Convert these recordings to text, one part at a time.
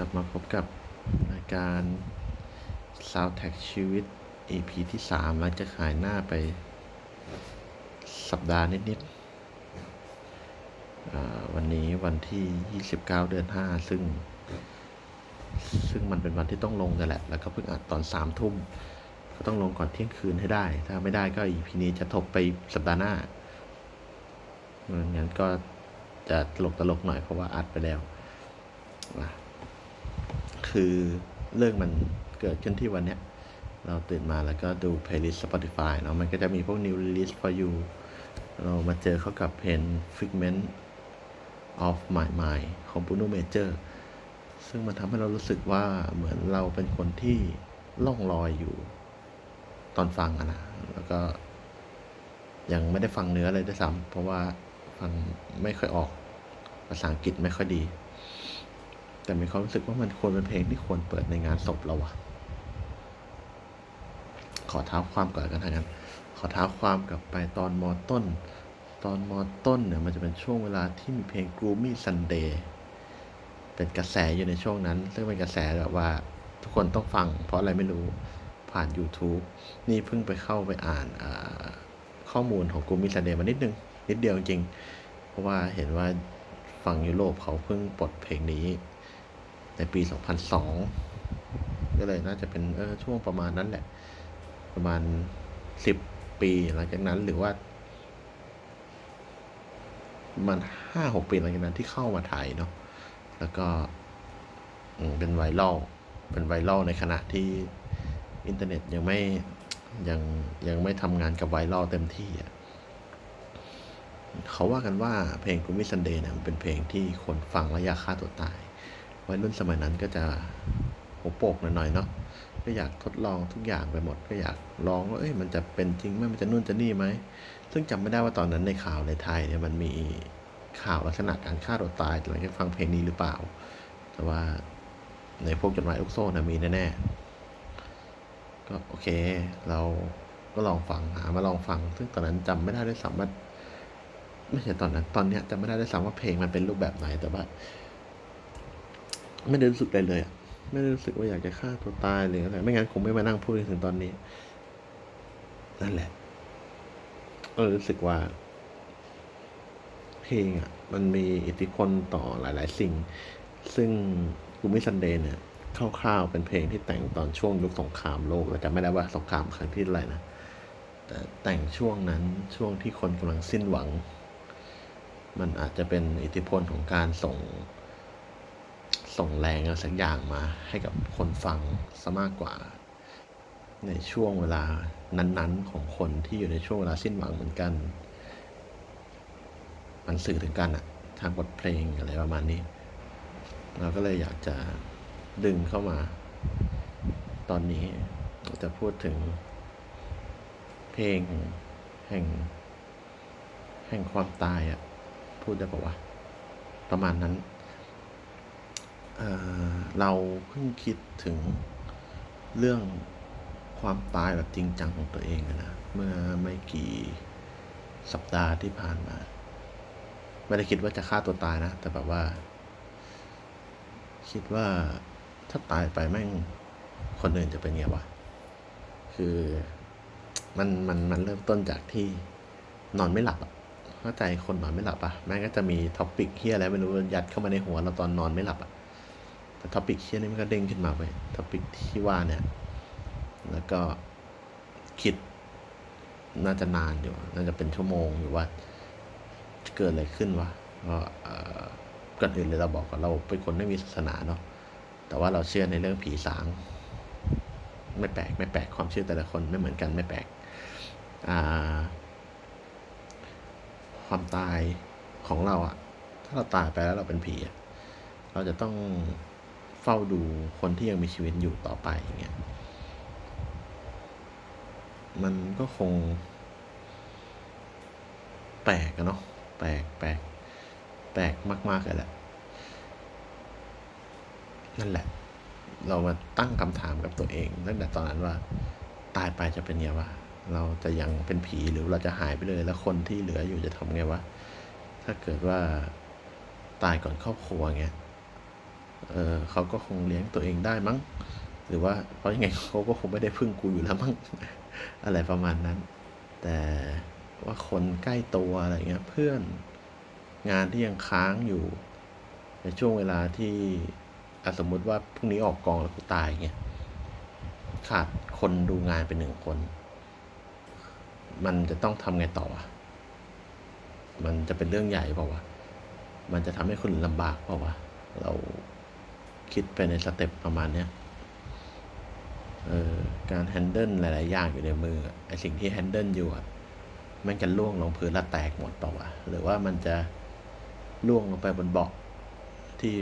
กลับมาพบกับรายการ Sound t a g ชีวิต EP ที่ 3 หลังจากหายหน้าไปสัปดาห์นิดๆวันนี้วันที่ 29 เดือน 5 ซึ่ง ซึ่งมันเป็นวันที่ต้องลงกันแหละ แล้วก็เพิ่งอัดตอน 3 ทุ่ม ก็ต้องลงก่อนเที่ยงคืนให้ได้ ถ้าไม่ได้ก็ EP นี้จะทบไปสัปดาห์หน้างั้นก็จะตลกตลกหน่อยเพราะว่าอัดไปแล้วอะ คือเรื่องมันเกิดขึ้นที่วันเนี้ย เราตื่นมาแล้วก็ดู playlist Spotify เนาะมันก็จะมีพวก new release for you เรามาเจอเข้ากับเพลง figment of my mind ของ Bruno Major ซึ่งมันทำให้เรารู้สึกว่าเหมือนเราเป็นคนที่ล่องลอยอยู่ตอนฟังอะนะ แล้วก็ ยังไม่ได้ฟังเนื้อเลยด้วยซ้ำเพราะว่าฟังไม่ค่อยออกภาษาอังกฤษไม่ค่อยดี แต่มีความรู้สึกว่ามันควรเป็นเพลงที่ควรเปิดในงานศพเราอะขอเท้าความก่อนกันทางนั้น ขอเท้าความกลับไปตอนมอต้น ตอนมอต้นเนี่ยมันจะเป็นช่วงเวลาที่มีเพลง Gloomy Sunday เป็นกระแสอยู่ในช่วงนั้น ซึ่งเป็นกระแสแบบว่าทุกคนต้องฟัง เพราะอะไรไม่รู้ผ่าน YouTube นี่เพิ่งไปเข้าไปอ่านข้อมูลของ Gloomy Sunday มานิดนึง นิดเดียวจริง เพราะว่าเห็นว่าฝั่งยุโรปเขาเพิ่งปลดเพลงนี้ ในปี 2002 ก็เลยน่าจะเป็นเออช่วงประมาณนั้นแหละ ประมาณ 10 ปีหลังจากนั้นหรือว่าประมันห้าหกปีหลังจากนั้นที่เข้ามาไทยเนาะแล้วก็เป็นไวรัลเป็นไวรัลในขณะที่อินเทอร์เน็ตยังไม่ยังยังไม่ทำงานกับไวรัลเต็มที่อะเขาว่ากันว่าเพลง g r o o m y Sunday เนี่ยมันเป็นเพลงที่คนฟังแล้วอยากฆ่าตัวตาย วัยรุ่นสมัยนั้นก็จะหัวโปกหน่อยๆเนาะก็อยากทดลองทุกอย่างไปหมด ก็อยากลองว่าเอ้ยมันจะเป็นจริงไหมมันจะนู่นจะนี่ไหมซึ่งจำไม่ได้ว่าตอนนั้นในข่าวในไทยเนี่ยมันมีข่าวลักษณะการฆ่าตัวตายหลังจากฟังเพลงนี้หรือเปล่า แต่ว่าในพวกจดหมายลูกโซ่นะมีแน่ๆก็โอเค เราก็ลองฟังหามาลองฟัง ซึ่งตอนนั้นจำไม่ได้ด้วยซ้ำว่าไม่ใช่ตอนนั้น ตอนเนี้ยจำไม่ได้ด้วยซ้ำว่าเพลงมันเป็นรูปแบบไหนแต่ว่า ไม่ได้รู้สึกอะไรเลยอะไม่ได้รู้สึกว่าอยากจะฆ่าตัวตายหรืออะไรไม่งั้นคงไม่มานั่งพูดถึงตอนนี้ นั่นแหละก็รู้สึกว่า เพลงอะ มันมีอิทธิพลต่อหลาย ๆ สิ่ง ซึ่งกูมิซันเดย์เนี่ยคร่าวๆเป็นเพลงที่แต่งตอนช่วงยุคสงครามโลกเราจะไม่ได้ว่าสงครามครั้งที่เท่าไรนะแต่แต่งช่วงนั้นช่วงที่คนกำลังสิ้นหวัง มันอาจจะเป็นอิทธิพลของการส่ง ส่งแรงอะไรสักอย่างมาให้กับคนฟังซะมากกว่า ในช่วงเวลานั้นๆ ของคนที่อยู่ในช่วงเวลาสิ้นหวังเหมือนกัน มันสื่อถึงกันอะทางบทเพลงอะไรประมาณนี้ เราก็เลยอยากจะดึงเข้ามา ตอนนี้จะพูดถึง เพลงแห่ง แห่งความตายอะพูดได้ปะวะประมาณนั้น เเราเพิ่งคิดถึงเรื่องความตายแบบจริงจังของตัวเองนะเมื่อไม่กี่สัปดาห์ที่ผ่านมา ไม่ได้คิดว่าจะฆ่าตัวตายนะ แต่แบบว่า คิดว่าถ้าตายไปแม่งคนอื่นจะเป็นไงวะ คือมันมันมันเริ่มต้นจากที่นอนไม่หลับอะเข้าใจคนนอนไม่หลับอะแม่งก็จะมีท็อปิกเฮียอะไรไม่รู้ยัดเข้ามาในหัวเราตอนนอนไม่หลับอะ แต่ topic เฮียนี่มันก็เด้งขึ้นมาไป topic ที่ว่าเนี่ย แล้วก็คิดน่าจะนานอยู่ น่าจะเป็นชั่วโมงอยู่ว่าจะเกิดอะไรขึ้นวะก็เอ่อก่อนอื่นเลยเราบอกก่อนเราเป็นคนไม่มีศาสนาเนาะ แต่ว่าเราเชื่อในเรื่องผีสาง ไม่แปลกไม่แปลกความเชื่อแต่ละคนไม่เหมือนกันไม่แปลกอ่าความตายของเราอะถ้าเราตายไปแล้วเราเป็นผีเราจะต้อง เฝ้าดูคนที่ยังมีชีวิตอยู่ต่อไปอย่างเงี้ยมันก็คง แปลกเนาะแปลกแปลกแปลกมากๆเลยแหละ นั่นแหละ เรามาตั้งคำถามกับตัวเองตั้งแต่ตอนนั้นว่า ตายไปจะเป็นไงวะเราจะยังเป็นผีหรือเราจะหายไปเลย แล้วคนที่เหลืออยู่จะทำไงวะถ้าเกิดว่าตายก่อนครอบครัวเงี้ย เออเขาก็คงเลี้ยงตัวเองได้มั้ง หรือว่าเพราะยังไงเขาก็คงไม่ได้พึ่งกูอยู่แล้วมั้ง อะไรประมาณนั้น แต่ว่าคนใกล้ตัวอะไรเงี้ยเพื่อนงานที่ยังค้างอยู่ ในช่วงเวลาที่อสมมุติว่าพรุ่งนี้ออกกองแล้วกูตายเงี้ยขาดคนดูงานเป็นหนึ่งคน มันจะต้องทำไงต่อวะมันจะเป็นเรื่องใหญ่เปล่าวะ มันจะทำให้คนอื่นลำบากเปล่าวะ เรา คิดไปใน step ประมาณเนี้ยเออการ handle หลาย ๆ อย่างอยู่ในมือไอ้สิ่งที่ handle อยู่อะมันจะร่วงลงพื้นแล้วแตกหมดเปล่าวะหรือว่ามันจะร่วงลงไปบนเบาะที่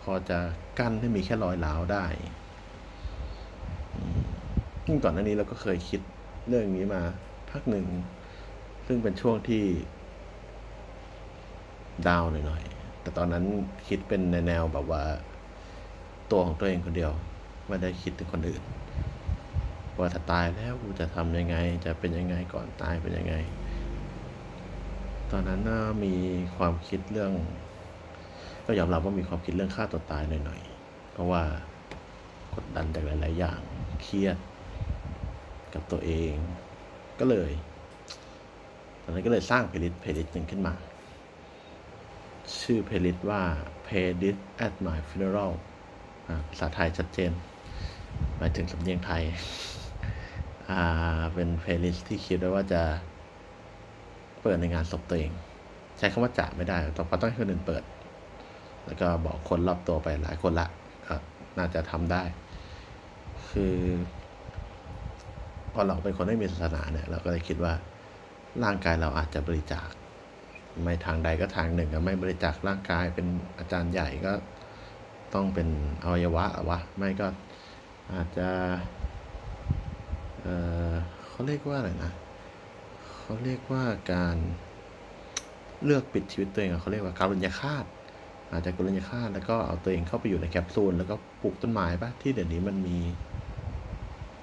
พอจะกั้นให้มีแค่รอยร้าวได้ซึ่งก่อนหน้านี้เราก็เคยคิดเรื่องนี้มาพักหนึ่ง ซึ่งเป็นช่วงที่ ดาวน์หน่อยๆ แต่ตอนนั้นคิดเป็นในแนวแบบว่า ตัวของตัวเองคนเดียว ไม่ได้คิดถึงคนอื่น ว่าถ้าตายแล้วกูจะทำยังไง จะเป็นยังไงก่อนตายเป็นยังไง ตอนนั้นมีความคิดเรื่อง ก็ยอมรับว่ามีความคิดเรื่องฆ่าตัวตายหน่อยๆเพราะว่ากดดันจากหลาย ๆ อย่างเครียดกับตัวเอง ก็เลยตอนนั้นก็เลยสร้าง playlist playlist หนึ่งขึ้นมา ชื่อ playlist ว่า Playlist at my funeral ภาษาไทยชัดเจน หมายถึงสำเนียงไทย อ่า เป็น playlist ที่คิดไว้ว่าจะเปิดในงานศพตัวเอง ใช้คำว่าจะไม่ได้ต้องเพราะต้องให้คนอื่นเปิด แล้วก็บอกคนรอบตัวไปหลายคนละก็น่าจะทำได้ คือพอเราเป็นคนไม่มีศาสนาเนี่ย เราก็เลยคิดว่าร่างกายเราอาจจะบริจาค ไม่ทางใดก็ทางหนึ่งอะไม่บริจาคร่างกายเป็นอาจารย์ใหญ่ก็ ต้องเป็นอวัยวะอะวะ ไม่ก็อาจจะเออเขาเรียกว่าอะไรนะเขาเรียกว่าการเลือกปิดชีวิตตัวเองเขาเรียกว่าการุญยฆาตอาจจะกรุญยฆาตแล้วก็เอาตัวเองเข้าไปอยู่ในแคปซูลแล้วก็ปลูกต้นไม้ปะที่เดี๋ยวนี้มันมี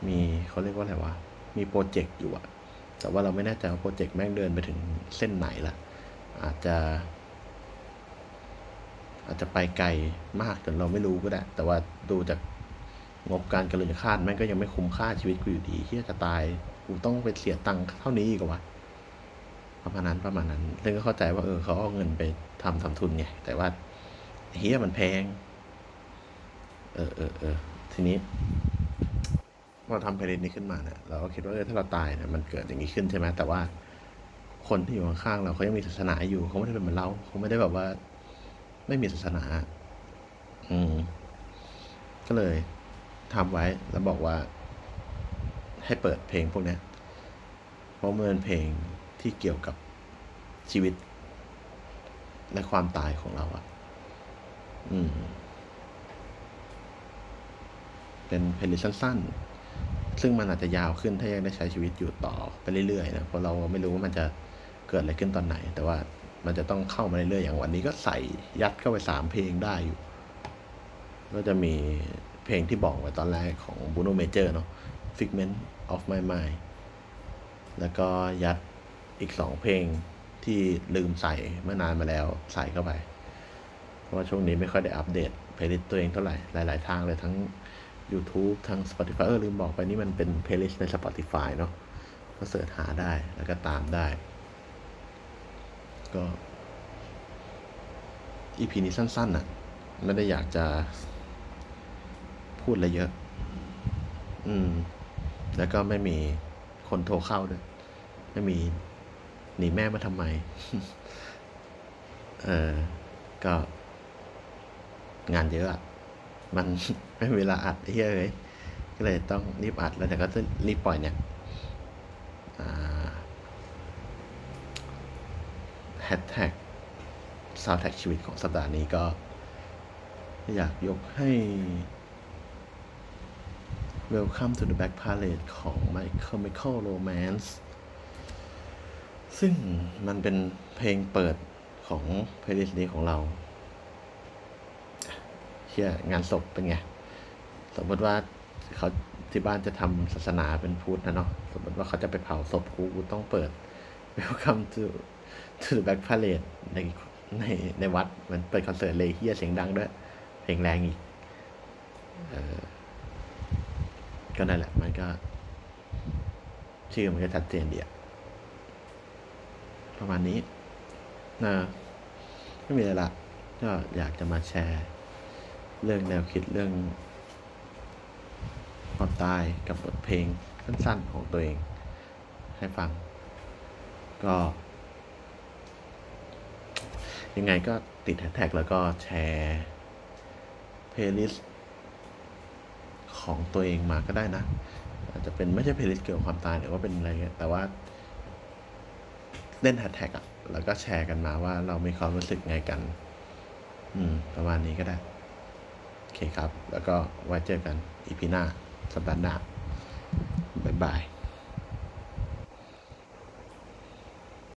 มีเขาเรียกว่าอะไรวะมีโปรเจกต์อยู่อะแต่ว่าเราไม่แน่ใจว่าโปรเจกต์แม่งเดินไปถึงเส้นไหนละอาจจะ อาจจะไปไกลมากจนเราไม่รู้ก็ได้ แต่ว่าดูจากงบการกระลุยคาดแม่งก็ยังไม่คุ้มค่าชีวิตกูอยู่ดีที่จะตาย กูต้องไปเสียตังค์เท่านี้อีกวะประมาณนั้นประมาณนั้นซึ่งก็เข้าใจว่าเออเขาเอาเงินไปทำทำทุนไง แต่ว่าเฮียมันแพง เออเออเออทีนี้พอทำเพลย์นี้ขึ้นมาเนี่ยเราก็คิดว่าเออถ้าเราตายเนี่ยมันเกิดอย่างนี้ขึ้นใช่ไหมแต่ว่าคนที่อยู่ข้างๆเราเขายังมีศาสนาอยู่เขาไม่ได้เป็นเหมือนเราเขาไม่ได้แบบว่า ไม่มีศาสนา อืม ก็เลยทำไว้แล้วบอกว่า ให้เปิดเพลงพวกเนี้ยเพราะมันเป็นเพลงที่เกี่ยวกับชีวิต และความตายของเราอะอืม เป็นเพลย์ลิสต์สั้นๆ ซึ่งมันอาจจะยาวขึ้นถ้ายังได้ใช้ชีวิตอยู่ต่อไปเรื่อยๆนะ เพราะเราไม่รู้ว่ามันจะเกิดอะไรขึ้นตอนไหน แต่ว่า มันจะต้องเข้ามาเรื่อยๆอย่างวันนี้ก็ใส่ยัดเข้าไปสามเพลงได้อยู่ ก็จะมีเพลงที่บอกไว้ตอนแรกของ Bruno Major เนาะ Figment of My Mind แล้วก็ยัดอีกสองเพลงที่ลืมใส่เมื่อนานมาแล้วใส่เข้าไป เพราะว่าช่วงนี้ไม่ค่อยได้อัปเดตเพลย์ลิสต์ตัวเองเท่าไหร่ หลาย ๆ ทางเลยทั้ง YouTube ทั้ง Spotify เออลืมบอกไปนี่มันเป็นเพลย์ลิสต์ใน Spotify เนาะก็ search หาได้แล้วก็ตามได้ ก็ EP นี้สั้นๆน่ะไม่ได้อยากจะพูดอะไรเยอะ อืม แล้วก็ไม่มีคนโทรเข้าด้วย ไม่มีหนีแม่มาทำไม เออ ก็ งานเยอะอะ มันไม่มีเวลาอัดเหี้ยเลย ก็เลยต้องรีบอัดแล้วแต่ก็จะรีบปล่อยเนี่ย อ่า แฮชแท็กซาวแท็กชีวิตของสัปดาห์นี้ก็ อยากยกให้ Welcome to the Black Parade ของ My Chemical Romance ซึ่งมันเป็นเพลงเปิดของเพลย์ลิสต์นี้ของเราเชื่องานศพเป็นไง สมมติว่าเขาที่บ้านจะทำศาสนาเป็นพุทธนะเนาะ สมมติว่าเขาจะไปเผาศพกูกูต้องเปิด Welcome to to the Black Parade ในในในวัดมันเปิดคอนเสิร์ตเลยเหี้ยเสียงดังด้วย เพลงแรงอีกออก็นั่นแหละ มันก็ ชื่อมันก็ชัดเจนดีอะประมาณนี้นะไม่มีอะไรละก็อยากจะมาแชร์ เรื่องแนวคิดเรื่อง ความตายกับบทเพลงสั้นๆของตัวเอง ให้ฟัง ก็ ยังไงก็ติดแฮชแท็กแล้วก็แชร์เพลย์ลิสต์ของตัวเองมาก็ได้นะ อาจจะเป็นไม่ใช่เพลย์ลิสต์เกี่ยวกับความตายหรือว่าเป็นอะไรเงี้ยแต่ว่าเล่นแฮชแท็กอะแล้วก็แชร์กันมาว่าเรามีความรู้สึกไงกัน อืม ประมาณนี้ก็ได้ โอเคครับ แล้วก็ไว้เจอกัน EP หน้า สัปดาห์หน้าบ๊ายบาย